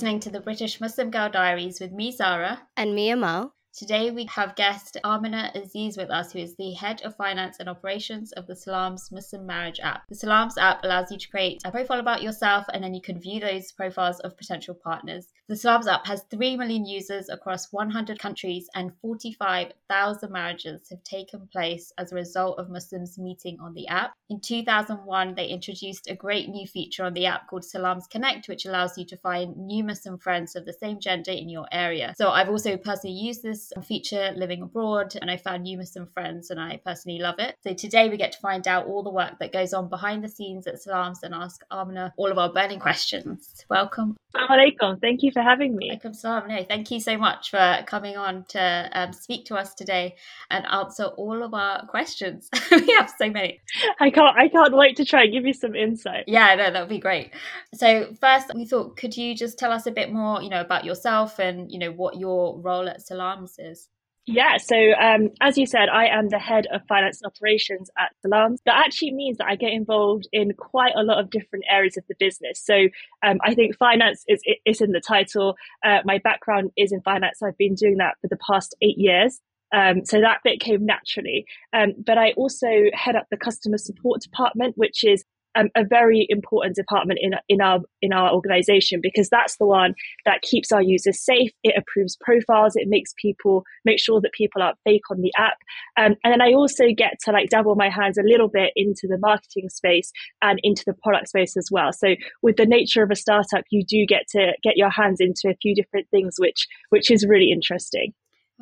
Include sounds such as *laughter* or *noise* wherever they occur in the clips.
Listening to the British Muslim Girl Diaries with me, Zara. And me, Amal. Today we have guest Amina Aziz with us, who is the head of finance and operations of the Salams Muslim Marriage app. The Salams app allows you to create a profile about yourself and then you can view those profiles of potential partners. The Salams app has 3 million users across 100 countries and 45,000 marriages have taken place as a result of Muslims meeting on the app. In 2001, they introduced a great new feature on the app called Salams Connect, which allows you to find new Muslim friends of the same gender in your area. So I've also personally used this feature living abroad and I found new Muslim friends and I personally love it. So today we get to find out all the work that goes on behind the scenes at Salams and ask Amina all of our burning questions. Welcome. Alaikum. Thank you for having me. Welcome, salam. No, thank you so much for coming on to um, speak to us today and answer all of our questions. *laughs* we have so many. I can't. I can't wait to try and give you some insight. Yeah, no, that would be great. So first, we thought, could you just tell us a bit more, you know, about yourself and you know what your role at Salams Yeah, so um, as you said, I am the head of finance and operations at Salams. That actually means that I get involved in quite a lot of different areas of the business. So um, I think finance is, is in the title. Uh, my background is in finance. I've been doing that for the past eight years. Um, so that bit came naturally. Um, but I also head up the customer support department, which is um, a very important department in in our in our organization because that's the one that keeps our users safe. It approves profiles. It makes people make sure that people aren't fake on the app. Um, and then I also get to like dabble my hands a little bit into the marketing space and into the product space as well. So with the nature of a startup, you do get to get your hands into a few different things, which which is really interesting.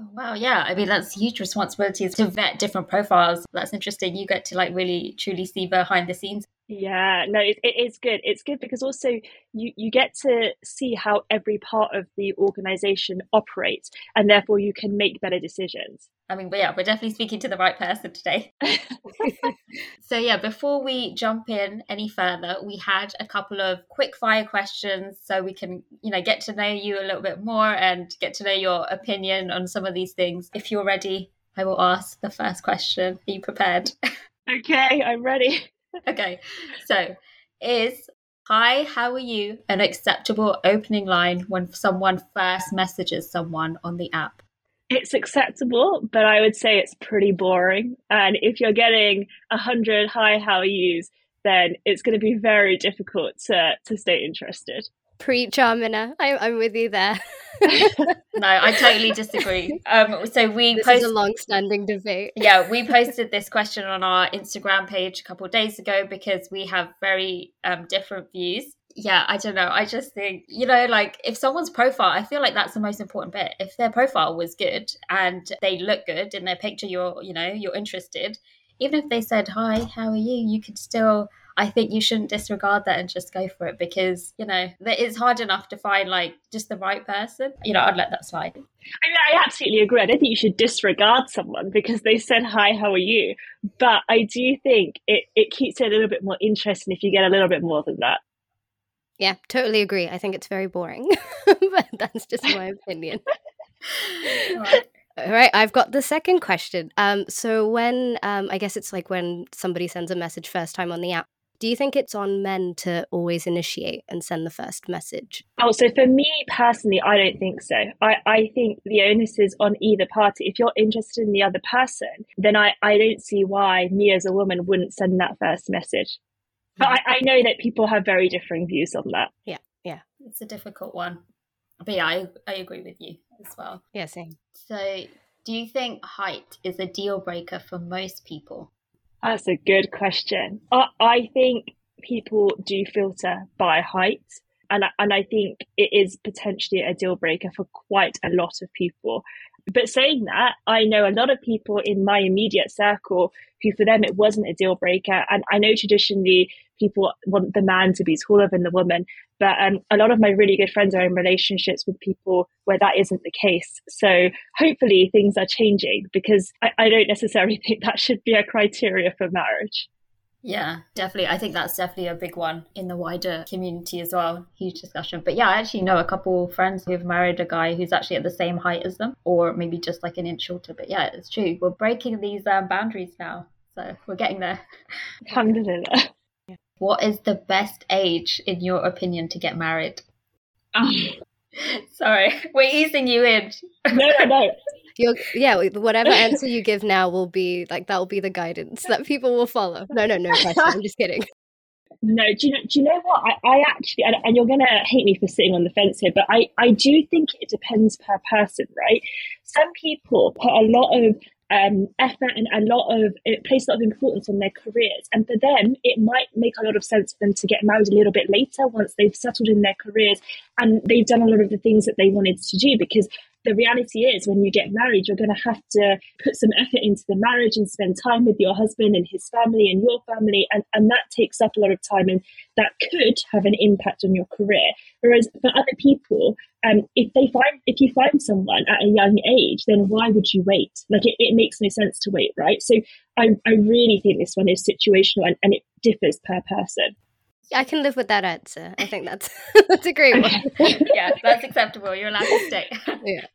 Oh, wow, yeah. I mean, that's huge responsibilities to vet different profiles. That's interesting. You get to like really truly see behind the scenes. Yeah, no, it, it is good. It's good because also you, you get to see how every part of the organization operates and therefore you can make better decisions. I mean, but yeah, we're definitely speaking to the right person today. *laughs* *laughs* so, yeah, before we jump in any further, we had a couple of quick fire questions so we can, you know, get to know you a little bit more and get to know your opinion on some of these things. If you're ready, I will ask the first question. Are you prepared? *laughs* Okay, I'm ready okay, so is Hi, how are you? An acceptable opening line when someone first messages someone on the app. It's acceptable, but I would say it's pretty boring. And if you're getting a hundred hi, how are yous, then it's going to be very difficult to to stay interested. Preach, Amina. I'm, I'm with you there. *laughs* no, I totally disagree. Um, so we this post- is a long-standing debate. yeah, we *laughs* posted this question on our Instagram page a couple of days ago because we have very um, different views. Yeah, I don't know. I just think you know, like if someone's profile, I feel like that's the most important bit. If their profile was good and they look good in their picture, you're you know you're interested. Even if they said hi, how are you? You could still I think you shouldn't disregard that and just go for it because, you know, it's hard enough to find like just the right person. You know, I'd let that slide. I mean, I absolutely agree. I don't think you should disregard someone because they said, Hi, how are you? But I do think it, it keeps it a little bit more interesting if you get a little bit more than that. Yeah, totally agree. I think it's very boring, *laughs* but that's just my *laughs* opinion. All right. All right, I've got the second question. Um, so when um, I guess it's like when somebody sends a message first time on the app, do you think it's on men to always initiate and send the first message? Oh, so for me personally, I don't think so. I, I think the onus is on either party. If you're interested in the other person, then I, I don't see why me as a woman wouldn't send that first message. But mm. I, I know that people have very differing views on that. Yeah, yeah. It's a difficult one. But yeah, I, I agree with you as well. Yeah, same. So do you think height is a deal breaker for most people? That's a good question. I, I think people do filter by height. And, and I think it is potentially a deal breaker for quite a lot of people. But saying that, I know a lot of people in my immediate circle who, for them, it wasn't a deal breaker. And I know traditionally people want the man to be taller than the woman. But um, a lot of my really good friends are in relationships with people where that isn't the case. So hopefully things are changing because I, I don't necessarily *laughs* think that should be a criteria for marriage. Yeah, definitely. I think that's definitely a big one in the wider community as well. Huge discussion. But yeah, I actually know a couple of friends who've married a guy who's actually at the same height as them, or maybe just like an inch shorter. But yeah, it's true. We're breaking these um, boundaries now. So we're getting there. *laughs* Alhamdulillah. What is the best age, in your opinion, to get married? Oh. *laughs* Sorry, we're easing you in. no, no, no. You'll, yeah, whatever *laughs* answer you give now will be like that will be the guidance that people will follow. No, no, no question. I'm just kidding. *laughs* No, do you know? Do you know what? I, I actually, and, and, you're going to hate me for sitting on the fence here, but I, I do think it depends per person, right? Some people put a lot of um, effort and a lot of it place a lot of importance on their careers, and for them, it might make a lot of sense for them to get married a little bit later once they've settled in their careers and they've done a lot of the things that they wanted to do because the reality is when you get married you're going to have to put some effort into the marriage and spend time with your husband and his family and your family and, and that takes up a lot of time and that could have an impact on your career. Whereas for other people um, if they find if you find someone at a young age then why would you wait? Like it, it makes no sense to wait right? So I, I really think this one is situational and, and it differs per person I can live with that answer. I think that's *laughs* *laughs* that's a great one. *laughs* yeah, that's acceptable. You're allowed to stay. yeah.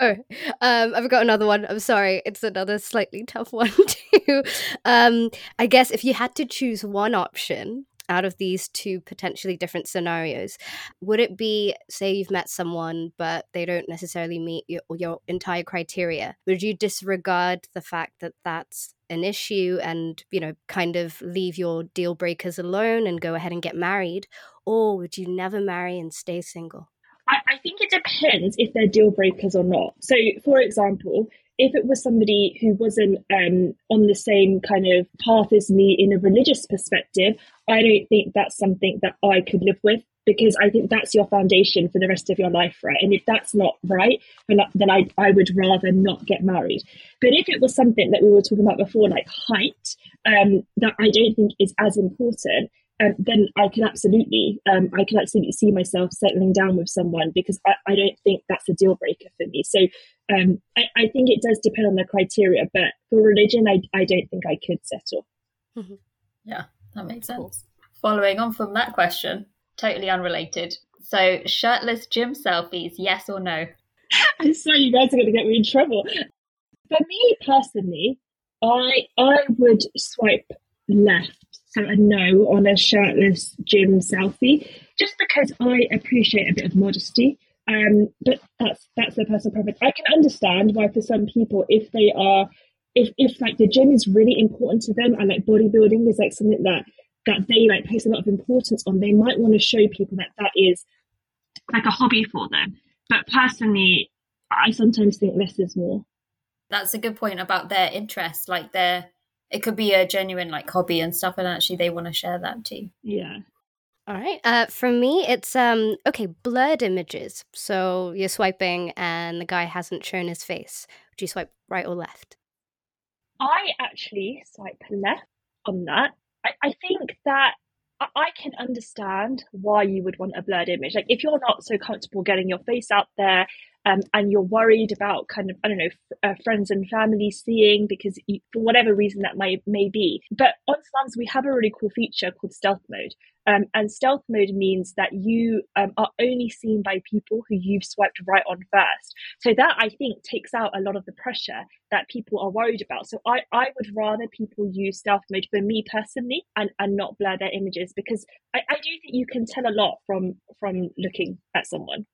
oh, um, I've got another one. I'm sorry, it's another slightly tough one too. Um, I guess if you had to choose one option out of these two potentially different scenarios, would it be say you've met someone but they don't necessarily meet your, your entire criteria? Would you disregard the fact that that's an issue and you know kind of leave your deal breakers alone and go ahead and get married, or would you never marry and stay single? I, I think it depends if they're deal breakers or not. So, for example, if it was somebody who wasn't um, on the same kind of path as me in a religious perspective, I don't think that's something that I could live with because I think that's your foundation for the rest of your life, right? And if that's not right, then I, I would rather not get married. But if it was something that we were talking about before, like height, um, that I don't think is as important, um, then I can absolutely, um, I can absolutely see myself settling down with someone because I, I don't think that's a deal breaker for me. So um, I, I, think it does depend on the criteria, but for religion, I, I don't think I could settle. Mm-hmm. Yeah, that makes sense. Cool. Following on from that question, totally unrelated. So, shirtless gym selfies, yes or no? *laughs* I'm sorry, you guys are going to get me in trouble. For me personally, I I would swipe left so a no on a shirtless gym selfie, just because I appreciate a bit of modesty. Um, but that's that's their personal preference. I can understand why for some people, if they are, if if like the gym is really important to them and like bodybuilding is like something that that they like place a lot of importance on, they might want to show people that that is like a hobby for them. But personally, I sometimes think less is more. That's a good point about their interest, like their it could be a genuine like hobby and stuff and actually they want to share that too. Yeah. All right uh for me it's um okay blurred images. So you're swiping and the guy hasn't shown his face. Would you swipe right or left? I actually swipe left on that i, I think that I can understand why you would want a blurred image. Like if you're not so comfortable getting your face out there, um, and you're worried about kind of I don't know uh, friends and family seeing because you, for whatever reason that may may be. But on Salams we have a really cool feature called stealth mode, um, and stealth mode means that you um, are only seen by people who you've swiped right on first. So that I think takes out a lot of the pressure that people are worried about. So I, I would rather people use stealth mode for me personally and, and not blur their images because I, I do think you can tell a lot from from looking at someone.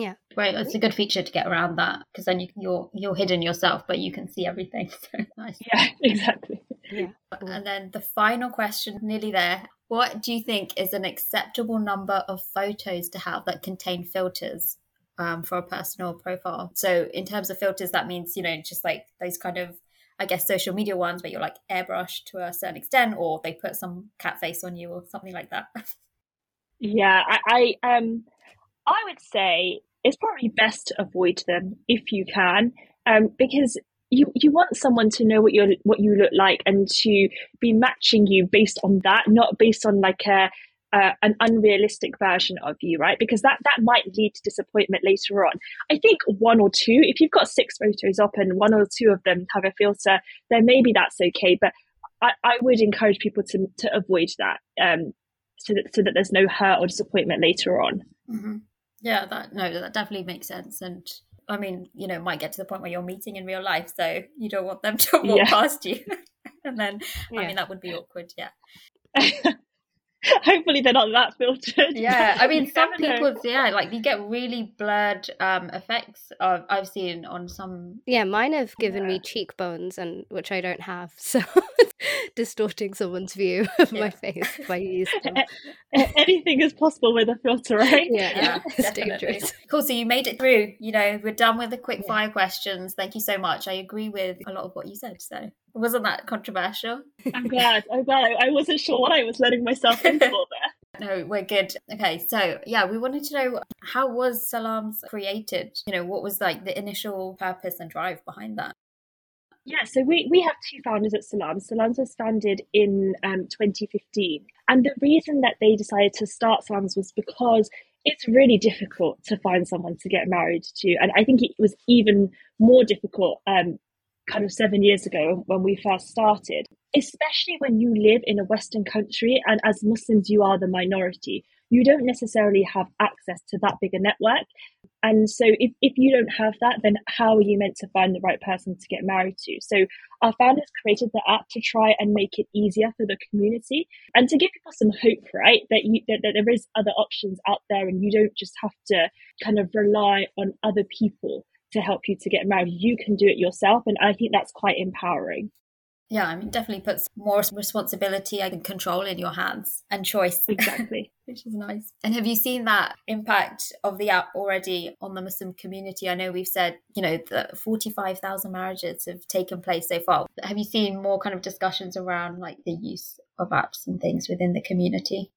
Yeah, right. It's a good feature to get around that because then you, you're you're hidden yourself, but you can see everything. *laughs* So nice. Yeah, *laughs* exactly. Yeah. And then the final question, nearly there. What do you think is an acceptable number of photos to have that contain filters um, for a personal profile? So in terms of filters, that means you know just like those kind of I guess social media ones where you're like airbrushed to a certain extent, or they put some cat face on you or something like that. *laughs* Yeah, I, I um I would say it's probably best to avoid them if you can, um, because you you want someone to know what you what you look like and to be matching you based on that, not based on like a uh, an unrealistic version of you, right? Because that that might lead to disappointment later on. I think one or two, if you've got six photos up and one or two of them have a filter, then maybe that's okay. But I, I would encourage people to to avoid that, um, so that so that there's no hurt or disappointment later on. Mm-hmm. Yeah, that no, that definitely makes sense. And I mean, you know, might get to the point where you're meeting in real life, so you don't want them *laughs* to walk yeah. past you. *laughs* and then yeah. I mean that would be awkward, yeah. *laughs* *laughs* hopefully they're not that filtered. Yeah, I *laughs* mean, some people, yeah, like you get really blurred um, effects. Of, I've seen on some. Yeah, mine have given yeah. me cheekbones, and which I don't have, *laughs* so distorting someone's view of yeah. my face by using them. Anything is possible with a filter, right? Yeah, yeah it's dangerous. Cool. So you made it through. You know, we're done with the quick fire questions. Thank you so much. I agree with a lot of what you said. So wasn't that controversial? *laughs* I'm glad. I'm glad. I wasn't sure what I was letting myself in *laughs* for there. No, we're good. Okay, so yeah, we wanted to know how was Salams created? You know, what was like the initial purpose and drive behind that? Yeah, so we, we have two founders at Salams. Salams was founded in um, 2015. And the reason that they decided to start Salams was because it's really difficult to find someone to get married to. And I think it was even more difficult um, kind of seven years ago when we first started, especially when you live in a Western country and as Muslims, you are the minority. You don't necessarily have access to that bigger network. And so, if, if you don't have that, then how are you meant to find the right person to get married to? So, our founders created the app to try and make it easier for the community and to give people some hope, right? That, you, that, that there is other options out there and you don't just have to kind of rely on other people to help you to get married. You can do it yourself. And I think that's quite empowering. Yeah, I mean, definitely puts more responsibility and control in your hands and choice. Exactly. *laughs* Which is nice. And have you seen that impact of the app already on the Muslim community? I know we've said, you know, that 45,000 marriages have taken place so far. Have you seen more kind of discussions around like the use of apps and things within the community?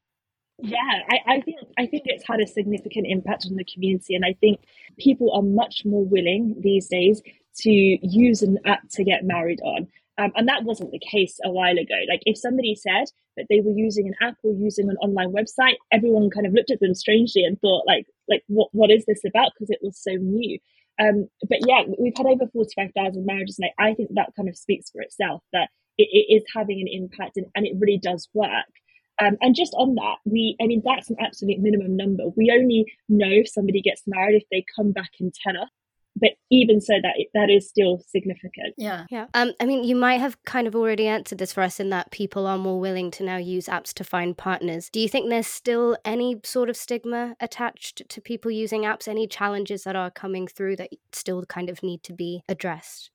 Yeah, I, I think I think it's had a significant impact on the community, and I think people are much more willing these days to use an app to get married on. Um, and that wasn't the case a while ago. Like if somebody said that they were using an app or using an online website, everyone kind of looked at them strangely and thought, like, like what what is this about? Because it was so new. Um, but yeah, we've had over forty five thousand marriages, and I, I, think that kind of speaks for itself that it, it is having an impact, and, and it really does work. Um, and just on that, we, I mean, that's an absolute minimum number. We only know if somebody gets married if they come back and tell us. But even so, that that is still significant. Yeah, yeah. Um, I mean, you might have kind of already answered this for us in that people are more willing to now use apps to find partners. Do you think there's still any sort of stigma attached to people using apps? Any challenges that are coming through that still kind of need to be addressed?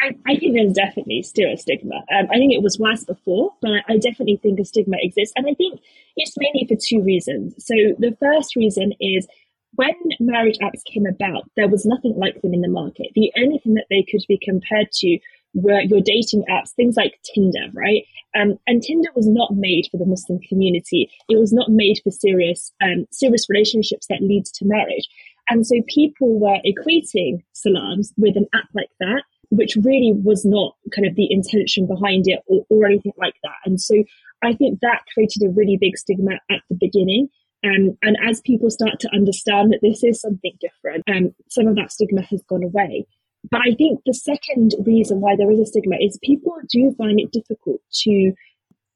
I, I, think there's definitely still a stigma. Um, I think it was worse before, but I definitely think a stigma exists. And I think it's mainly for two reasons. So the first reason is when marriage apps came about, there was nothing like them in the market. The only thing that they could be compared to were your dating apps, things like Tinder, right? Um, and Tinder was not made for the Muslim community. It was not made for serious, um, serious relationships that lead to marriage. And so people were equating salams with an app like that which really was not kind of the intention behind it or, or anything like that. And so I think that created a really big stigma at the beginning. Um, and as people start to understand that this is something different, um, some of that stigma has gone away. But I think the second reason why there is a stigma is people do find it difficult to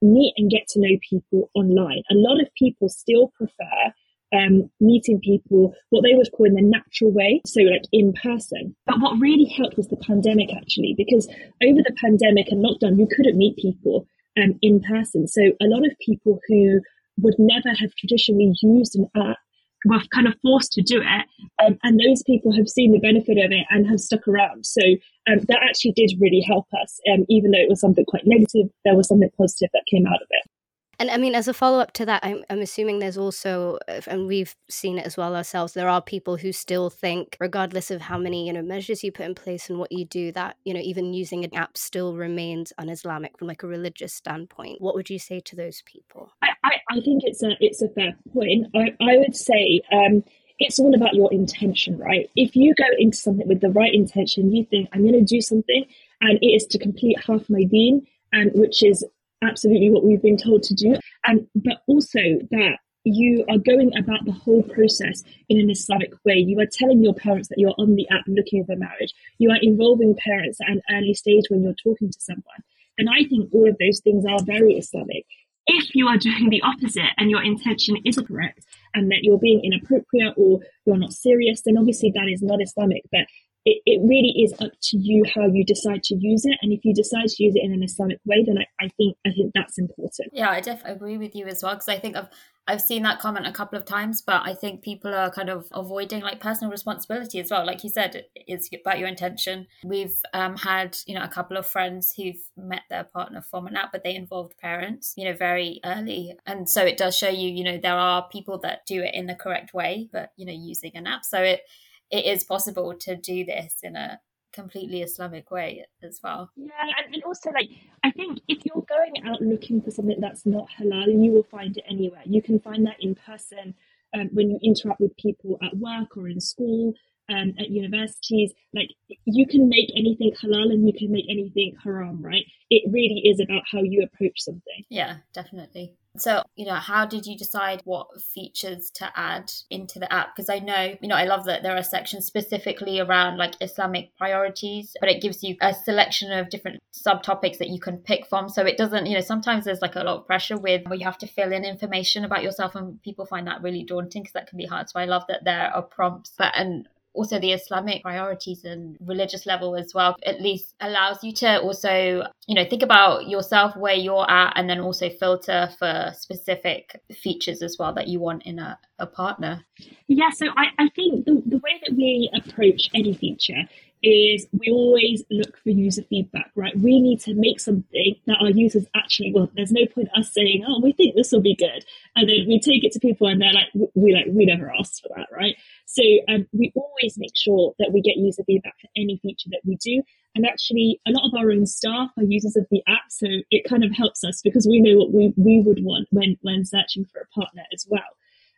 meet and get to know people online. A lot of people still prefer um, meeting people what they would call in the natural way, so like in person. But what really helped was the pandemic actually, because over the pandemic and lockdown, you couldn't meet people um, in person. So a lot of people who would never have traditionally used an app were kind of forced to do it. Um, and those people have seen the benefit of it and have stuck around. So um, that actually did really help us. Um, even though it was something quite negative, there was something positive that came out of it. And I mean, as a follow up to that, I'm, I'm assuming there's also, and we've seen it as well ourselves, there are people who still think, regardless of how many, you know, measures you put in place and what you do, that, you know, even using an app still remains un Islamic from like a religious standpoint. What would you say to those people? I, I, I think it's a, it's a fair point. I, I would say, um, it's all about your intention, right? If you go into something with the right intention, you think, I'm going to do something and it is to complete half my deen, and which is absolutely what we've been told to do. And but also that you are going about the whole process in an Islamic way. You are telling your parents that you're on the app looking for marriage. You are involving parents at an early stage when you're talking to someone. And I think all of those things are very Islamic. If you are doing the opposite and your intention isn't correct and that you're being inappropriate or you're not serious, then obviously that is not Islamic. But it, it really is up to you how you decide to use it. And if you decide to use it in an Islamic way, then I, I think I think that's important. Yeah, I definitely agree with you as well because I think I've I've seen that comment a couple of times, but I think people are kind of avoiding like personal responsibility as well. Like you said, it's about your intention. We've um, had you know a couple of friends who've met their partner from an app, but they involved parents, you know, very early, and so it does show you, you know, there are people that do it in the correct way, but you know, using an app. So it it is possible to do this in a completely Islamic way as well. Yeah, and, and also like I think if you're going out looking for something that's not halal, you will find it anywhere. You can find that in person um, when you interact with people at work or in school. Um, at universities, like you can make anything halal and you can make anything haram, right? It really is about how you approach something. Yeah, definitely. So, you know, how did you decide what features to add into the app? Because I know, you know, I love that there are sections specifically around like Islamic priorities, but it gives you a selection of different subtopics that you can pick from. So it doesn't, you know, sometimes there's like a lot of pressure with where you have to fill in information about yourself and people find that really daunting because that can be hard. So I love that there are prompts, but and also the Islamic priorities and religious level as well, at least allows you to also, you know, think about yourself where you're at and then also filter for specific features as well that you want in a, a partner. Yeah, so I, I think the, the way that we approach any feature is we always look for user feedback, right? We need to make something that our users actually want. There's no point us saying, "Oh, we think this will be good," and then we take it to people and they're like, "We like we never asked for that," right? So um, we always make sure that we get user feedback for any feature that we do. And actually, a lot of our own staff are users of the app, so it kind of helps us because we know what we, we would want when when searching for a partner as well.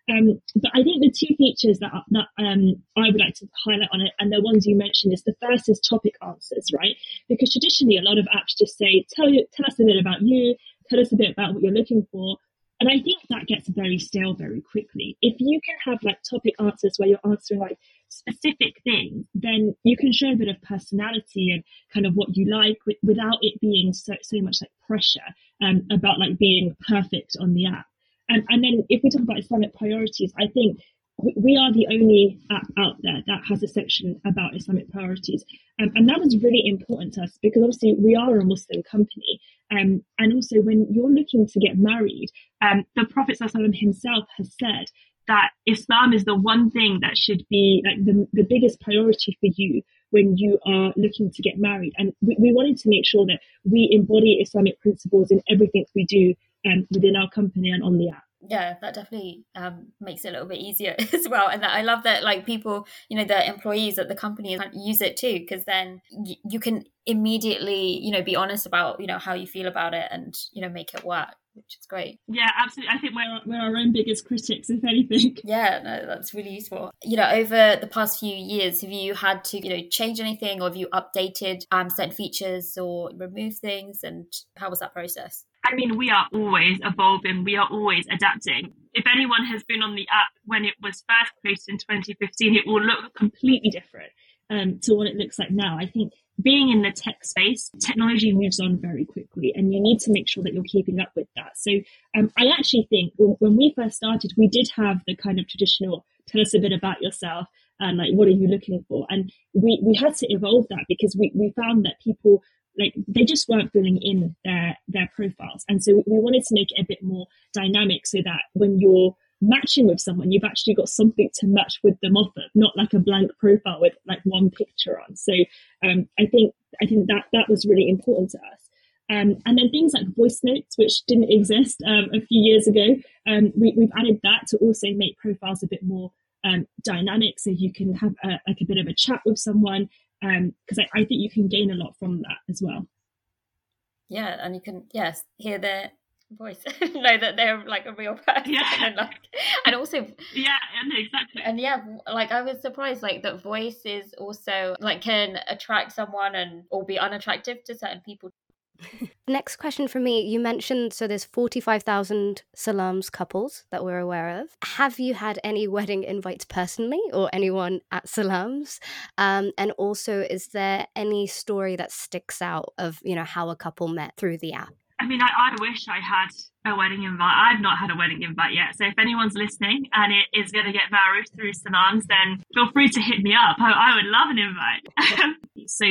Um, but I think the two features that, that um, I would like to highlight on it, and the ones you mentioned, is the first is topic answers, right? Because traditionally, a lot of apps just say, "Tell you, tell us a bit about you, tell us a bit about what you're looking for," and I think that gets very stale very quickly. If you can have like topic answers where you're answering like specific things, then you can show a bit of personality and kind of what you like without it being so so much like pressure um, about like being perfect on the app. And, and then if we talk about Islamic priorities, I think we are the only app out there that has a section about Islamic priorities. Um, and that was really important to us because obviously we are a Muslim company. Um, and also when you're looking to get married, um, the Prophet himself has said that Islam is the one thing that should be like the, the biggest priority for you when you are looking to get married. And we, we wanted to make sure that we embody Islamic principles in everything we do um, within our company and on the app yeah that definitely um, makes it a little bit easier *laughs* as well and that i love that like people you know the employees at the company use it too because then y- you can immediately you know be honest about you know how you feel about it and you know make it work which is great. Yeah, absolutely. I think we're, we're our own biggest critics, if anything. *laughs* Yeah, no, that's really useful. You know, over the past few years, have you had to, you know, change anything or have you updated um, certain features or remove things? And how was that process? I mean, we are always evolving, we are always adapting. If anyone has been on the app when it was first created in 2015, it will look completely different um, to what it looks like now. I think being in the tech space, technology moves on very quickly and you need to make sure that you're keeping up with that. So um, I actually think when, we first started, we did have the kind of traditional tell us a bit about yourself and like what are you looking for? And we, we had to evolve that because we, we found that people like they just weren't filling in their their profiles. And so we wanted to make it a bit more dynamic so that when you're matching with someone, you've actually got something to match with them off of, not like a blank profile with like one picture on. So um, I think I think that that was really important to us. Um, and then things like voice notes, which didn't exist um, a few years ago, um, we, have added that to also make profiles a bit more um, dynamic, so you can have a, like a bit of a chat with someone. Um, because I, I think you can gain a lot from that as well. Yeah, and you can yes hear their voice *laughs* know that they're like a real person yeah. *laughs* and like and also yeah and exactly and yeah like i was surprised like that voice is also like can attract someone and or be unattractive to certain people *laughs* Next question for me. You mentioned so there's 45,000 Salams couples that we're aware of. Have you had any *laughs* wedding invites personally or anyone at Salams? Um, and also, is there any story that sticks out of, you know, how a couple met through the app? I mean, I, I wish I had a wedding invite. I've not had a wedding invite yet. So if anyone's listening and it is going to get married through Salams, then feel free to hit me up. I, I would love an invite. *laughs* so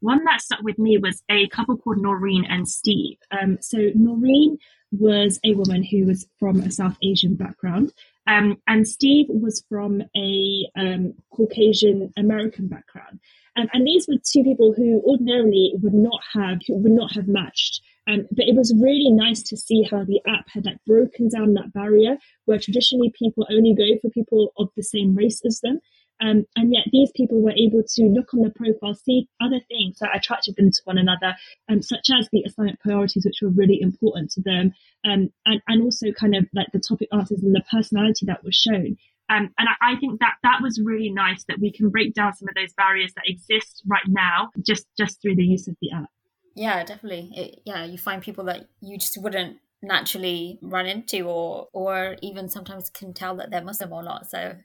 one that stuck with me was a couple called Noreen and Steve. Um, so Noreen was a woman who was from a South Asian background. Um, and Steve was from a um, Caucasian American background. Um, and these were two people who ordinarily would not have would not have matched um, but it was really nice to see how the app had like broken down that barrier where traditionally people only go for people of the same race as them. Um, and yet these people were able to look on the profile, see other things that attracted them to one another, um, such as the Islamic priorities, which were really important to them, um, and, and also kind of like the topic answers and the personality that was shown. Um, and I, I, think that that was really nice that we can break down some of those barriers that exist right now just just through the use of the app. Yeah, definitely. It, yeah, you find people that you just wouldn't naturally run into or or even sometimes can tell that they're Muslim or not. So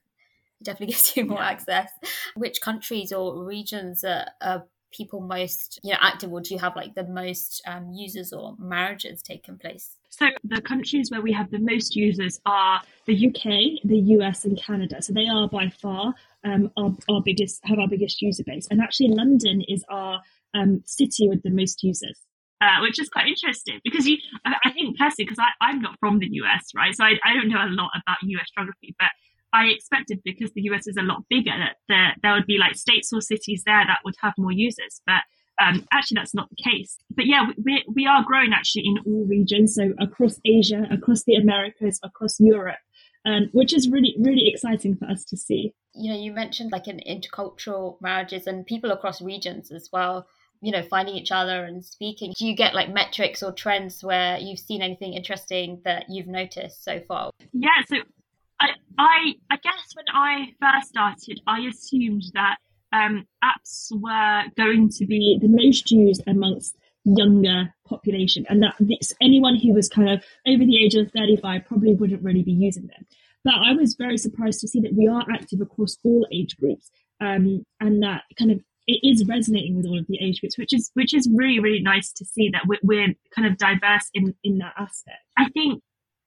definitely *laughs* gives you more yeah. access. Which countries or regions are, are, people most you know active or do you have like the most um, users or marriages taking place? So the countries where we have the most users are the UK, the US, and Canada. So they are by far um, our, our biggest have our biggest user base. And actually, London is our um, city with the most users. Uh, which is quite interesting because you, I, think personally, because I'm not from the US, right? So I, I don't know a lot about US geography, but I expected because the US is a lot bigger that there, there would be like states or cities there that would have more users. But um, actually, that's not the case. But yeah, we, we are growing actually in all regions. So across Asia, across the Americas, across Europe, um, which is really, really exciting for us to see. You know, you mentioned like in intercultural marriages and people across regions as well you know finding each other and speaking do you get like metrics or trends where you've seen anything interesting that you've noticed so far yeah so i i, guess when i first started i assumed that um, apps were going to be the most used amongst younger population and that this, anyone who was kind of over the age of 35 probably wouldn't really be using them but i was very surprised to see that we are active across all age groups um, and that kind of it is resonating with all of the age groups, which is which is really really nice to see that we're, we're kind of diverse in in that aspect. I think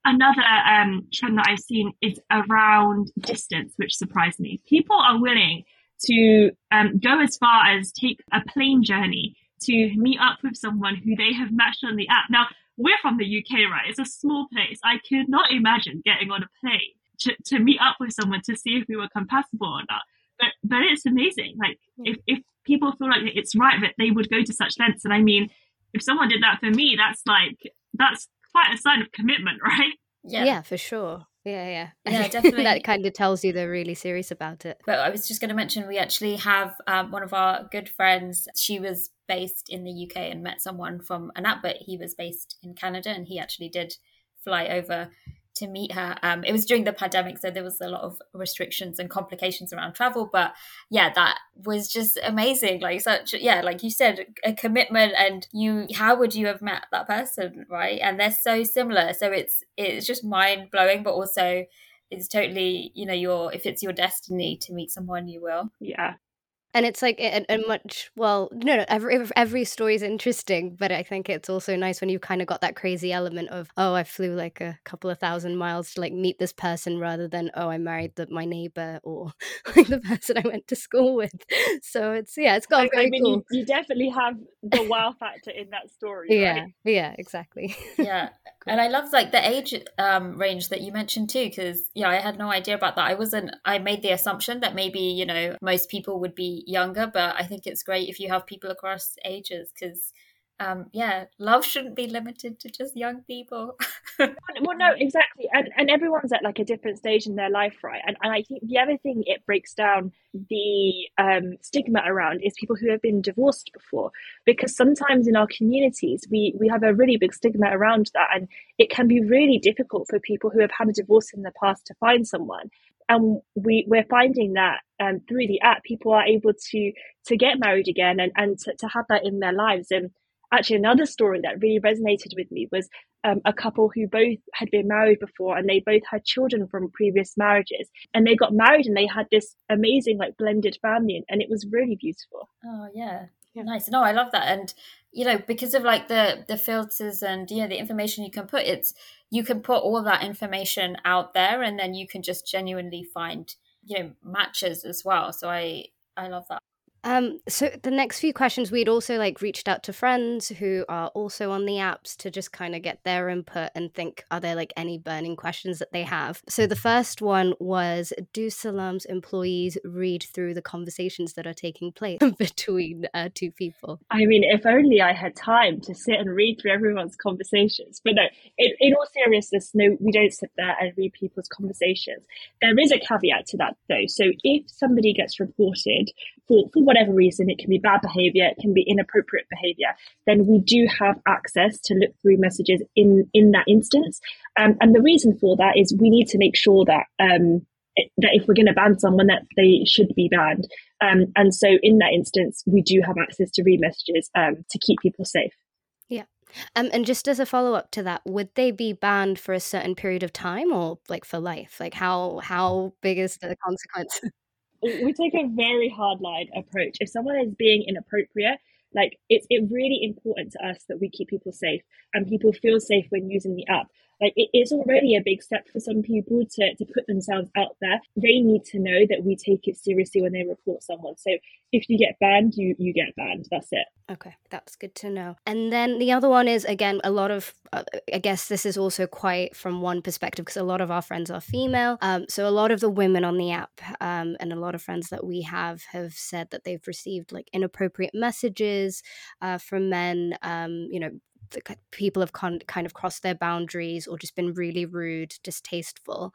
another um, trend that I've seen is around distance, which surprised me. People are willing to um, go as far as take a plane journey to meet up with someone who they have matched on the app. Now we're from the UK, right? It's a small place. I could not imagine getting on a plane to, to meet up with someone to see if we were compatible or not but but it's amazing. Like if if people feel like it's right that they would go to such lengths, and I mean, if someone did that for me, that's like that's quite a sign of commitment, *laughs* right? Yeah, yeah, for sure. Yeah, yeah, yeah, *laughs* definitely. that kind of tells you they're really serious about it. But I was just going to mention we actually have um, one of our good friends. She was based in the UK and met someone from an app, but he was based in Canada, and he actually did fly over to meet her. Um, it was during the pandemic, so there was a lot of restrictions and complications around travel. But yeah, that was just amazing. Like such, yeah, like you said, a commitment. And you, how would you have met that person, right? And they're so similar. So it's it's just mind blowing, but also it's totally you know your if it's your destiny to meet someone, you will. Yeah, and it's like a, a, much well no no every every story is interesting but i think it's also nice when you've kind of got that crazy element of oh i flew like a couple of thousand miles to like meet this person rather than oh i married the, my neighbor or *laughs* like the person i went to school with *laughs* so it's yeah it's got I, very I mean, cool. you, you, definitely have the wow factor in that story *laughs* yeah right? yeah exactly yeah and i love like the age um range that you mentioned too because yeah i had no idea about that. I wasn't i made the assumption that maybe you know most people would be younger, but I think it's great if you have people across ages because um, yeah, love shouldn't be limited to just young people. well, no, *laughs* exactly, and and everyone's at like a different stage in their life, right? And and I think the other thing it breaks down the um, stigma around is people who have been divorced before, because sometimes in our communities we we have a really big stigma around that, and it can be really difficult for people who have had a divorce in the past to find someone and we we're finding that um, through the app people are able to to get married again and and to, to have that in their lives and actually another story that really resonated with me was um, a couple who both had been married before and they both had children from previous marriages. And they got married and they had this amazing like blended family and it was really beautiful. Oh yeah, yeah. nice. No i love that. And you know because of like the the filters and you know the information you can put it's you can put all that information out there and then you can just genuinely find you know matches as well. So i i love that um, so the next few questions, we'd also like reached out to friends who are also on the apps to just kind of get their input and think, are there like any burning questions that they have? So the first one was, do Salam's employees read through the conversations that are taking place *laughs* between uh, two people? I mean, if only I had time to sit and read through everyone's conversations. But no, in, in all seriousness, no, we don't sit there and read people's conversations. There is a caveat to that though. So if somebody gets reported for, for whatever reason, it can be bad behavior, it can be inappropriate behavior, then we do have access to look through messages in, in that instance. Um, and the reason for that is we need to make sure that, um, that if we're going to ban someone, that they should be banned. Um, and so in that instance, we do have access to read messages um, to keep people safe. Yeah. Um, and just as a follow up to that, would they be banned for a certain period of time or like for life? Like how how big is the consequence? *laughs* we take a very hard line approach. If someone is being inappropriate, like it's it really important to us that we keep people safe and people feel safe when using the app like it is already a big step for some people to, to put themselves out there. They need to know that we take it seriously when they report someone. So if you get banned you you get banned. That's it. Okay that's good to know. And then the other one is again a lot of uh, i guess this is also quite from one perspective because a lot of our friends are female. Um, so a lot of the women on the app um, and a lot of friends that we have have said that they've received like inappropriate messages uh, from men um, you know people have con- kind of crossed their boundaries or just been really rude, distasteful.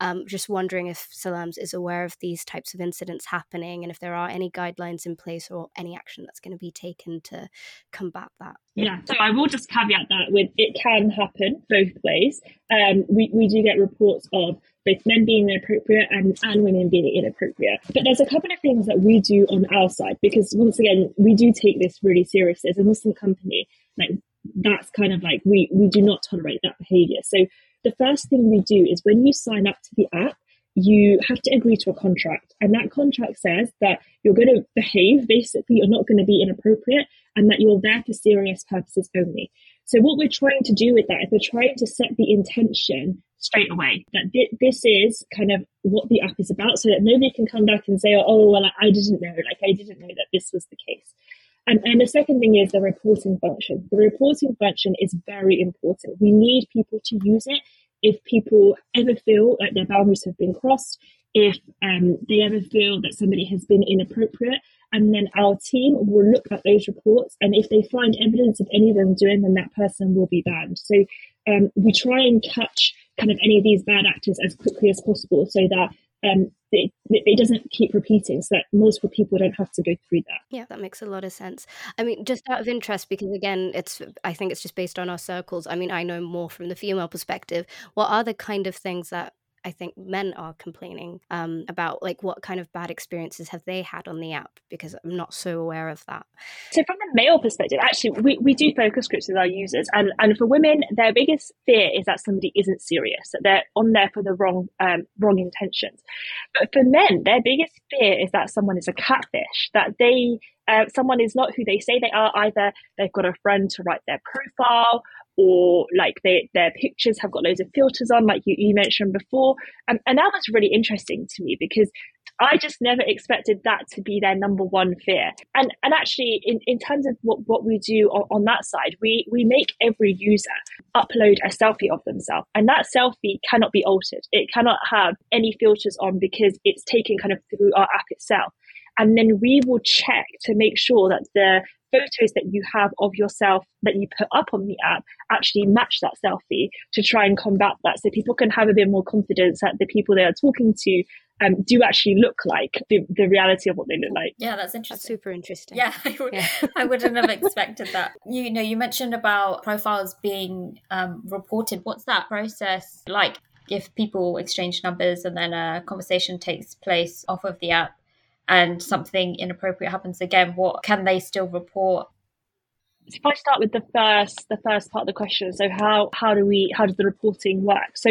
Um, just wondering if Salams is aware of these types of incidents happening and if there are any guidelines in place or any action that's going to be taken to combat that. Yeah, so I will just caveat that with it can happen both ways. Um, we, we do get reports of both men being inappropriate and, and women being inappropriate. But there's a couple of things that we do on our side because once again, we do take this really seriously as a Muslim company. Like that's kind of like we we do not tolerate that behavior. So the first thing we do is when you sign up to the app, you have to agree to a contract, and that contract says that you're going to behave. Basically, you're not going to be inappropriate, and that you're there for serious purposes only. So what we're trying to do with that is we're trying to set the intention straight away that this is kind of what the app is about, so that nobody can come back and say, "Oh, well, I didn't know," like I didn't know that this was the case. And, and the second thing is the reporting function. The reporting function is very important. We need people to use it if people ever feel like their boundaries have been crossed, if um, they ever feel that somebody has been inappropriate. And then our team will look at those reports. And if they find evidence of any of them doing, then that person will be banned. So um, we try and catch kind of any of these bad actors as quickly as possible so that um, it, it doesn't keep repeating so that multiple people don't have to go through that. Yeah that makes a lot of sense. I mean just out of interest because again it's i think it's just based on our circles i mean i know more from the female perspective what are the kind of things that I think men are complaining um, about like what kind of bad experiences have they had on the app because I'm not so aware of that. So from a male perspective, actually we, we do focus groups with our users and, and for women their biggest fear is that somebody isn't serious, that they're on there for the wrong um, wrong intentions. But for men, their biggest fear is that someone is a catfish, that they uh, someone is not who they say they are. Either they've got a friend to write their profile, or like they, their pictures have got loads of filters on, like you, you mentioned before. Um, and that was really interesting to me because I just never expected that to be their number one fear. And and actually, in, in terms of what, what we do on, on that side, we, we make every user upload a selfie of themselves. And that selfie cannot be altered. It cannot have any filters on because it's taken kind of through our app itself. And then we will check to make sure that the photos that you have of yourself that you put up on the app actually match that selfie to try and combat that so people can have a bit more confidence that the people they are talking to um, do actually look like the, the reality of what they look like. Yeah, that's interesting. That's super interesting. Yeah, *laughs* I, would, yeah. I wouldn't have *laughs* expected that. You know, you mentioned about profiles being um, reported. What's that process like? If people exchange numbers and then a conversation takes place off of the app, and something inappropriate happens again, what can they still report? If I start with the first, the first part of the question, so how how do we how does the reporting work? So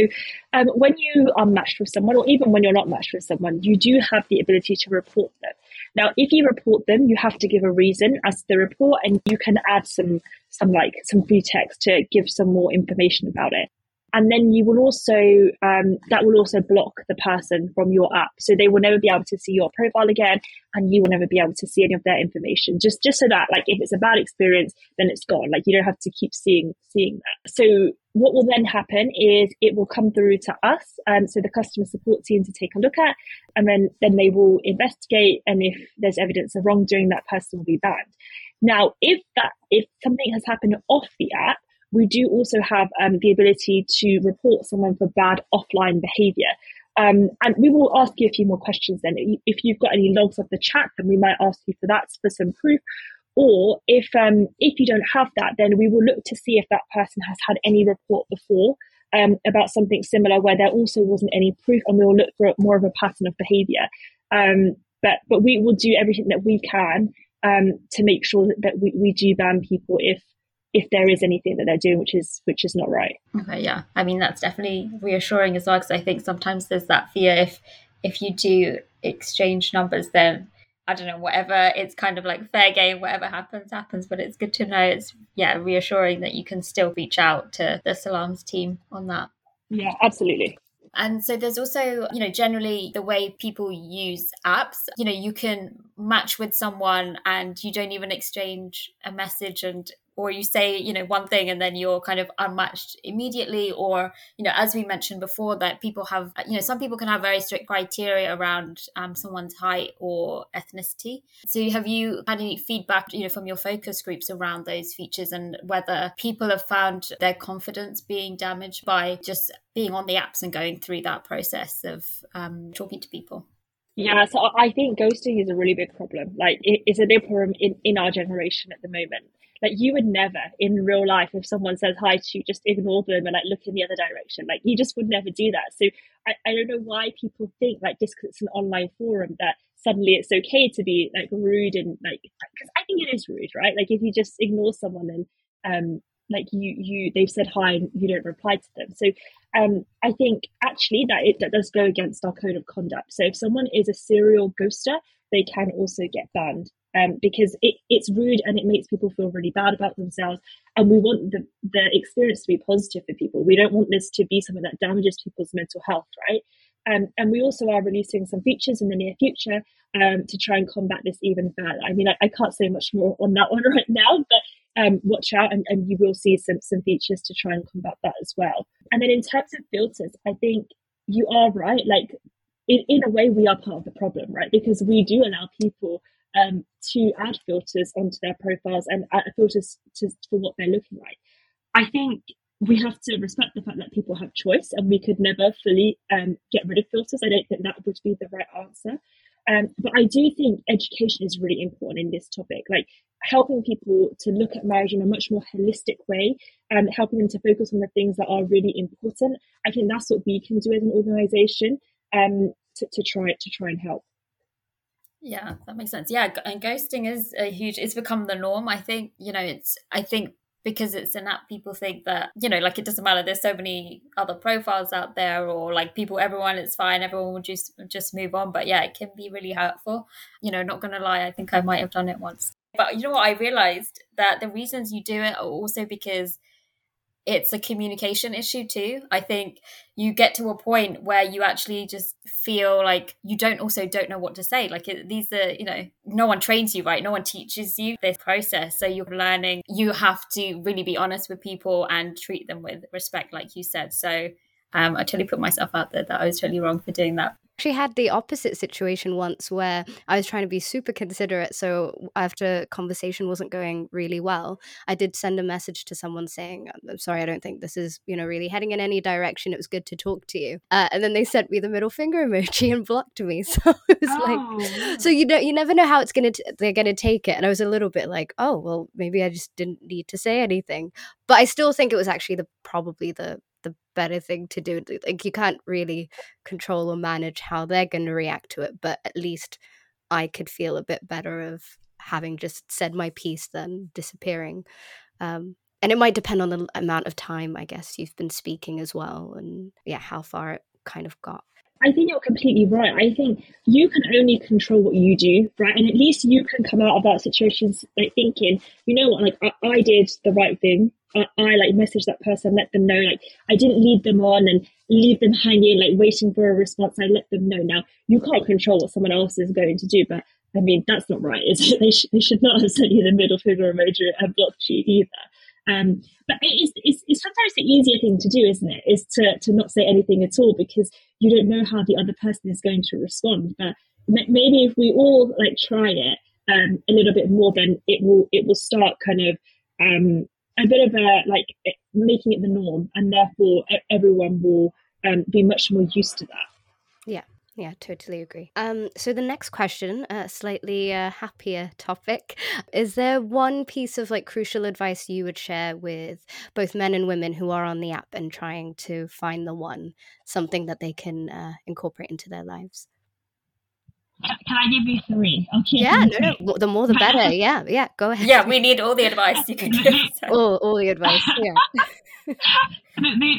um, when you are matched with someone, or even when you're not matched with someone, you do have the ability to report them. Now, if you report them, you have to give a reason as to the report, and you can add some some like some free text to give some more information about it and then you will also um, that will also block the person from your app. So they will never be able to see your profile again and you will never be able to see any of their information. Just just so that like if it's a bad experience then it's gone. Like you don't have to keep seeing seeing that. So what will then happen is it will come through to us um, so the customer support team to take a look at and then then they will investigate and if there's evidence of wrongdoing that person will be banned. Now if that if something has happened off the app we do also have um, the ability to report someone for bad offline behavior. Um, and we will ask you a few more questions then. If you've got any logs of the chat, then we might ask you for that for some proof. Or if um, if you don't have that, then we will look to see if that person has had any report before um, about something similar where there also wasn't any proof, and we will look for more of a pattern of behaviour. Um, but but we will do everything that we can um, to make sure that, that we, we do ban people if if there is anything that they're doing which is which is not right. Okay, yeah. I mean that's definitely reassuring as well because I think sometimes there's that fear if if you do exchange numbers then I don't know whatever it's kind of like fair game whatever happens happens but it's good to know it's yeah reassuring that you can still reach out to the Salams team on that. Yeah, absolutely. And so there's also, you know, generally the way people use apps, you know, you can match with someone and you don't even exchange a message and or you say you know one thing and then you're kind of unmatched immediately or you know as we mentioned before that people have you know some people can have very strict criteria around um, someone's height or ethnicity so have you had any feedback you know from your focus groups around those features and whether people have found their confidence being damaged by just being on the apps and going through that process of um, talking to people yeah, so I think ghosting is a really big problem. Like, it's a big problem in, in our generation at the moment. Like you would never in real life, if someone says hi to you, just ignore them and like look in the other direction. Like you just would never do that. So I, I don't know why people think like just because it's an online forum that suddenly it's okay to be like rude and like because I think it is rude, right? Like if you just ignore someone and um like you you they've said hi and you don't reply to them. So um I think actually that it that does go against our code of conduct. So if someone is a serial ghoster, they can also get banned um, because it, it's rude and it makes people feel really bad about themselves. And we want the, the experience to be positive for people. We don't want this to be something that damages people's mental health, right? Um, and we also are releasing some features in the near future um, to try and combat this even further. I mean, I, I, can't say much more on that *laughs* one right now, but um, watch out and, and you will see some, some features to try and combat that as well. And then in terms of filters, I think you are right. Like, in, in a way, we are part of the problem, right? Because we do allow people um, to add filters onto their profiles and filters to, for what they're looking like. I think we have to respect the fact that people have choice and we could never fully um, get rid of filters. I don't think that would be the right answer. Um, but I do think education is really important in this topic, like helping people to look at marriage in a much more holistic way and helping them to focus on the things that are really important. I think that's what we can do as an organization um, to, to try to try and help. Yeah, that makes sense. Yeah, and ghosting is a huge. It's become the norm. I think you know. It's. I think because it's an app, people think that you know, like it doesn't matter. There's so many other profiles out there, or like people, everyone, it's fine. Everyone will just just move on. But yeah, it can be really hurtful. You know, not gonna lie, I think I might have done it once. But you know what? I realized that the reasons you do it are also because it's a communication issue too. I think you get to a point where you actually just feel like you don't also don't know what to say. Like it, these are, you know, no one trains you, right? No one teaches you this process. So you're learning. You have to really be honest with people and treat them with respect, like you said. So um, I totally put myself out there that I was totally wrong for doing that actually had the opposite situation once where I was trying to be super considerate. So after conversation wasn't going really well, I did send a message to someone saying, "I'm sorry, I don't think this is you know really heading in any direction. It was good to talk to you." Uh, and then they sent me the middle finger emoji and blocked me. *laughs* So it was oh. like, so you know, you never know how it's gonna t- they're gonna take it. And I was a little bit like, oh well, maybe I just didn't need to say anything. But I still think it was actually the probably the the better thing to do. Like you can't really control or manage how they're going to react to it, but at least I could feel a bit better of having just said my piece than disappearing. Um, and it might depend on the amount of time, I guess, you've been speaking as well, and yeah, how far it kind of got. I think you're completely right. I think you can only control what you do, right? And at least you can come out of that situation like thinking, you know what, like I, I did the right thing. I, I like message that person, let them know, like I didn't lead them on and leave them hanging, like waiting for a response. I let them know. Now you can't control what someone else is going to do, but I mean that's not right. Is it? *laughs* They, sh- they should not have sent you the middle finger emoji and blocked you either. Um, but it's, it's, it's sometimes the easier thing to do, isn't it? Is to, to not say anything at all because you don't know how the other person is going to respond. But maybe if we all like try it um, a little bit more, then it will it will start kind of um, a bit of a like making it the norm, and therefore everyone will um, be much more used to that. Yeah. Yeah, totally agree. Um, so the next question, a slightly uh, happier topic, is there one piece of like crucial advice you would share with both men and women who are on the app and trying to find the one, something that they can uh, incorporate into their lives? Can I give you three? Okay. yeah, no, no, the more the better. Yeah, yeah, go ahead. Yeah, we need all the advice you can *laughs* give. all, all the advice. *laughs* Yeah.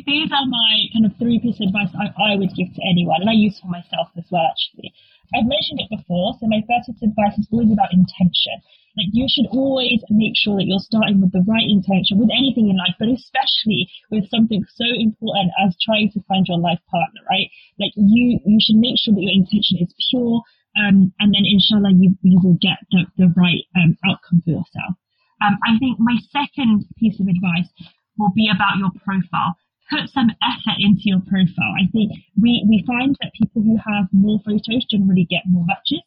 These are my kind of three pieces of advice I, I would give to anyone, and I use for myself as well, actually. I've mentioned it before, so my first piece of advice is always about intention. Like you should always make sure that you're starting with the right intention with anything in life, but especially with something so important as trying to find your life partner, right? Like you, you should make sure that your intention is pure, um, and then inshallah you, you will get the, the right um, outcome for yourself. Um, I think my second piece of advice will be about your profile. Put some effort into your profile. I think we, we find that people who have more photos generally get more matches.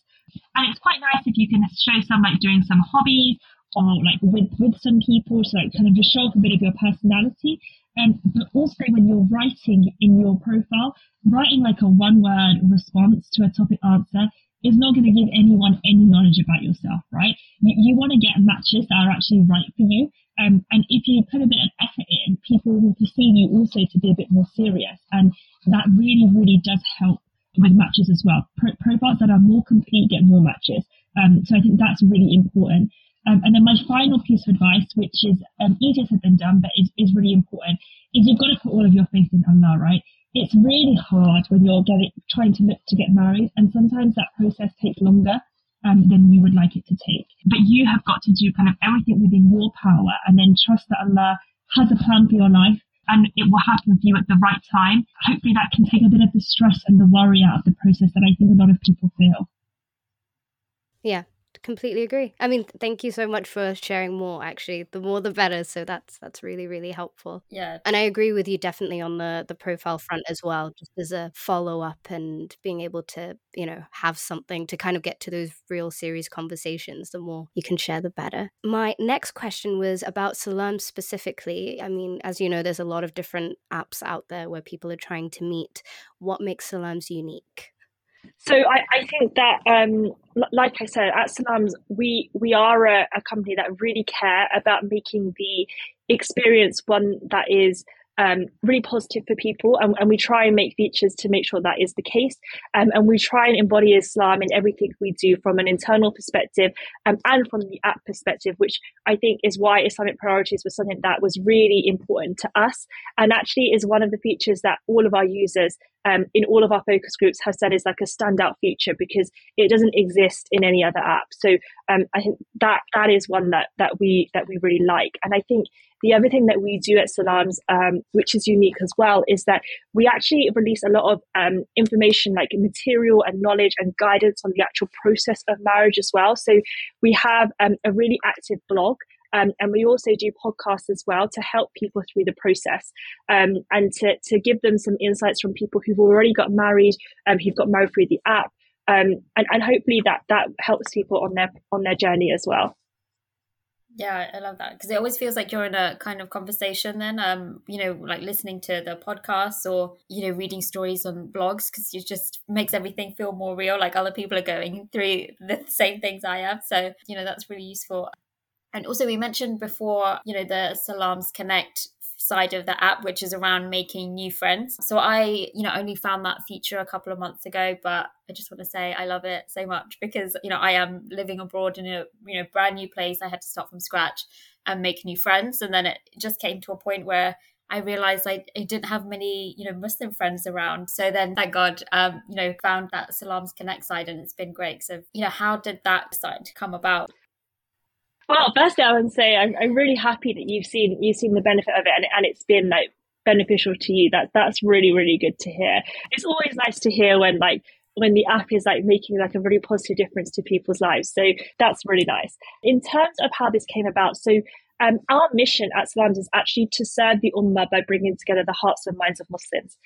And it's quite nice if you can show some like doing some hobbies or like with, with some people to like kind of just show off a bit of your personality. And but also when you're writing in your profile, writing like a one word response to a topic answer is not going to give anyone any knowledge about yourself, right? You, you want to get matches that are actually right for you. Um, and if you put a bit of people will perceive you also to be a bit more serious. And that really, really does help with matches as well. Pro- profiles that are more complete get more matches. Um, so I think that's really important. Um, and then my final piece of advice, which is um, easier said than done, but is, is really important, is you've got to put all of your faith in Allah, right? It's really hard when you're getting, trying to look to get married, and sometimes that process takes longer um, than you would like it to take. But you have got to do kind of everything within your power and then trust that Allah has a plan for your life and it will happen for you at the right time. Hopefully that can take a bit of the stress and the worry out of the process that I think a lot of people feel. Yeah, completely agree. I mean, thank you so much for sharing more. Actually, the more the better. So that's that's really really helpful. Yeah, and I agree with you definitely on the the profile front as well. Just as a follow up and being able to you know have something to kind of get to those real serious conversations. The more you can share, the better. My next question was about Salam specifically. I mean, as you know, there's a lot of different apps out there where people are trying to meet. What makes Salams unique? So I, I think that, um, like I said, at Salams, we we are a, a company that really care about making the experience one that is um, really positive for people, and, and, we try and make features to make sure that is the case. Um, and we try and embody Islam in everything we do from an internal perspective um, and from the app perspective, which I think is why Islamic priorities was something that was really important to us, and actually is one of the features that all of our users um, in all of our focus groups have said is like a standout feature because it doesn't exist in any other app. So um, I think that that is one that that we that we really like, and I think the other thing that we do at Salams, um, which is unique as well, is that we actually release a lot of um, information like material and knowledge and guidance on the actual process of marriage as well. So we have um, a really active blog. Um, and we also do podcasts as well to help people through the process um, and to, to give them some insights from people who've already got married, um, who've got married through the app, um, and, and hopefully that that helps people on their on their journey as well. Yeah, I love that because it always feels like you're in a kind of conversation. Then, um, you know, like listening to the podcasts or you know reading stories on blogs because it just makes everything feel more real. Like other people are going through the same things I am. so you know that's really useful. And also, we mentioned before, you know, the Salams Connect side of the app, which is around making new friends. So I, you know, only found that feature a couple of months ago, but I just want to say I love it so much because, you know, I am living abroad in a, you know, brand new place. I had to start from scratch and make new friends. And then it just came to a point where I realized I, I didn't have many, you know, Muslim friends around. So then, thank God, um, you know, found that Salams Connect side and it's been great. So, you know, how did that side come about? Well, firstly, I would say I'm, I'm really happy that you've seen you've seen the benefit of it, and, and it's been like beneficial to you. That that's really really good to hear. It's always nice to hear when like when the app is like making like a really positive difference to people's lives. So that's really nice. In terms of how this came about, so um, our mission at Salams is actually to serve the Ummah by bringing together the hearts and minds of Muslims.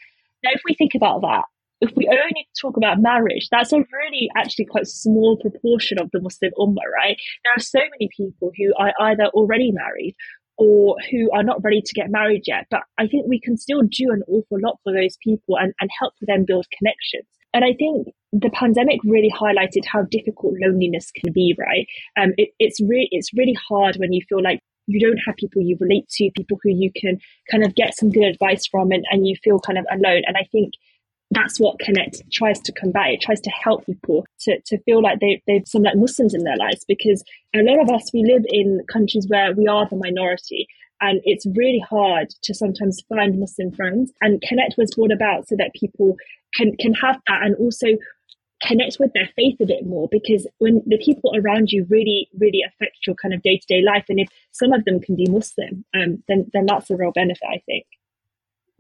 Now, if we think about that, if we only talk about marriage, that's a really actually quite small proportion of the Muslim Ummah, right? There are so many people who are either already married or who are not ready to get married yet. But I think we can still do an awful lot for those people and, and help them build connections. And I think the pandemic really highlighted how difficult loneliness can be, right? Um, it, it's really it's really hard when you feel like you don't have people you relate to, people who you can kind of get some good advice from, and, and you feel kind of alone. And I think that's what Connect tries to combat. It tries to help people to, to feel like they, they've some like Muslims in their lives because a lot of us, we live in countries where we are the minority and it's really hard to sometimes find Muslim friends. And Connect was brought about so that people can, can have that and also connect with their faith a bit more because when the people around you really, really affect your kind of day to day life, and if some of them can be Muslim, um, then then that's a real benefit, I think.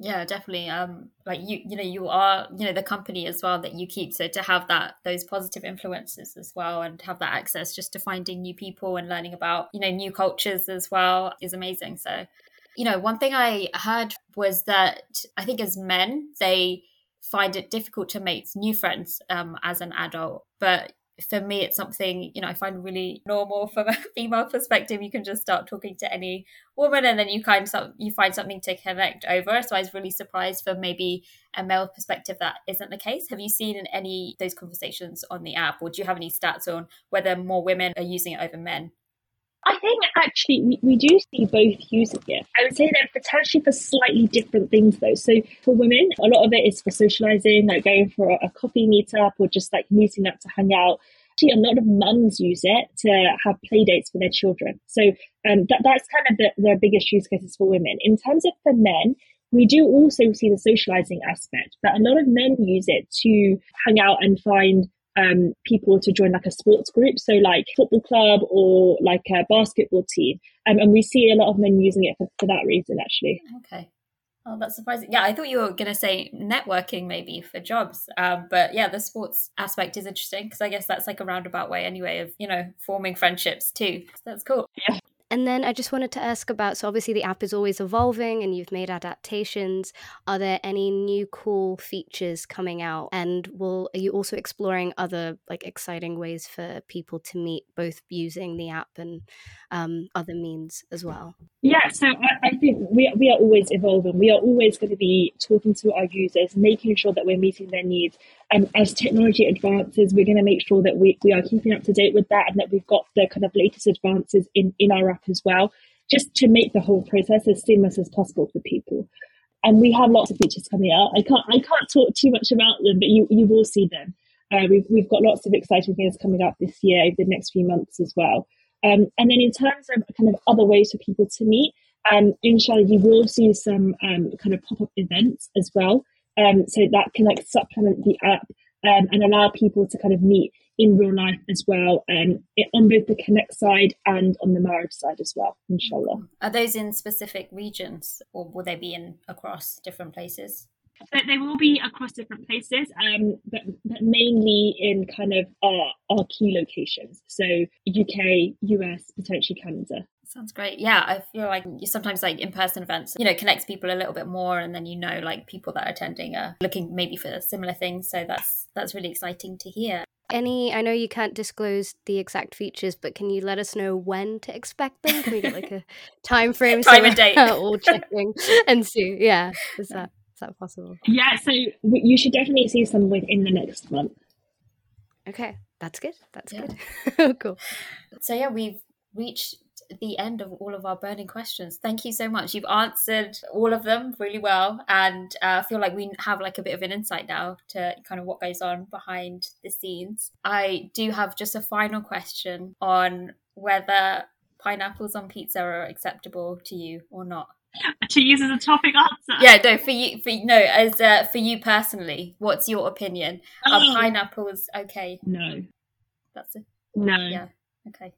Yeah, definitely. Um, like you, you know, you are, you know, the company as well that you keep. So to have that, those positive influences as well, and have that access just to finding new people and learning about, you know, new cultures as well is amazing. So, you know, one thing I heard was that I think as men they find it difficult to make new friends um, as an adult, but for me it's something you know i find really normal from a *laughs* female perspective. You can just start talking to any woman and then you kind of you find something to connect over. So i was really surprised for maybe a male perspective that isn't the case. Have you seen in any those conversations on the app or do you have any stats on whether more women are using it over men I think actually we, we do see both using it. I would say they're potentially for slightly different things though. So for women, a lot of it is for socializing, like going for a, a coffee meetup or just like meeting up to hang out. Actually, a lot of mums use it to have play dates for their children. So um, that, that's kind of the, the biggest use cases for women. In terms of for men, we do also see the socializing aspect, but a lot of men use it to hang out and find um, people to join like a sports group, so like football club or like a basketball team. Um, and we see a lot of men using it for, for that reason, actually. Okay. Oh, that's surprising. Yeah, I thought you were going to say networking maybe for jobs. Um, but yeah, the sports aspect is interesting because I guess that's like a roundabout way anyway of, you know, forming friendships too. So that's cool. Yeah. And then I just wanted to ask about so obviously the app is always evolving and you've made adaptations. Are there any new cool features coming out? And will are you also exploring other like exciting ways for people to meet both using the app and um, other means as well? Yeah, so I, I think we, we are always evolving. We are always going to be talking to our users, making sure that we're meeting their needs. And as technology advances, we're going to make sure that we, we are keeping up to date with that and that we've got the kind of latest advances in, in our app as well, just to make the whole process as seamless as possible for people. And we have lots of features coming out. I can't I can't talk too much about them, but you, you will see them. Uh, we've, we've got lots of exciting things coming up this year over the next few months as well. Um, and then in terms of kind of other ways for people to meet, um, inshallah, you will see some um, kind of pop up events as well. Um, so that can like supplement the app um, and allow people to kind of meet in real life as well, um, it, on both the Connect side and on the marriage side as well, inshallah. Are those in specific regions or will they be in across different places? So they will be across different places, um, but, but mainly in kind of our, our key locations. So UK, US, potentially Canada. Sounds great. Yeah, I feel like you sometimes like in-person events, you know, connects people a little bit more, and then you know, like people that are attending are looking maybe for similar things. So that's that's really exciting to hear. Any, I know you can't disclose the exact features, but can you let us know when to expect them? Can we get like a *laughs* time frame, time and date, all checking and see? Yeah, is that is that possible? Yeah, so you should definitely see some within the next month. Okay, that's good. That's yeah. good. *laughs* cool. So yeah, we've reached the end of all of our burning questions. Thank you so much. You've answered all of them really well, and uh, I feel like we have like a bit of an insight now to kind of what goes on behind the scenes. I do have just a final question on whether pineapples on pizza are acceptable to you or not. *laughs* to use as a topic answer. Yeah, no, for you, for no, as uh, for you personally, what's your opinion? Oh. Are pineapples okay? No, that's it. No. Yeah. Okay.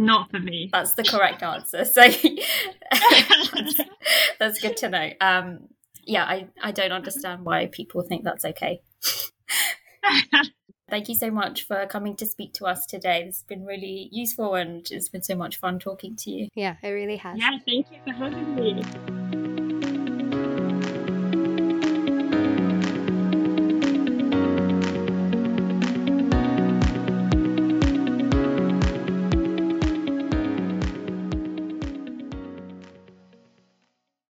Not for me. That's the correct answer. So that's, *laughs* that's good to know. Um, yeah, I, I don't understand why people think that's okay. *laughs* Thank you so much for coming to speak to us today. It's been really useful and it's been so much fun talking to you. Yeah, it really has. Yeah, thank you for having me.